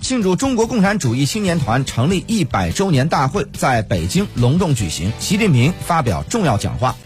庆祝中国共产主义青年团成立一百周年大会在北京隆重举行。习近平发表重要讲话。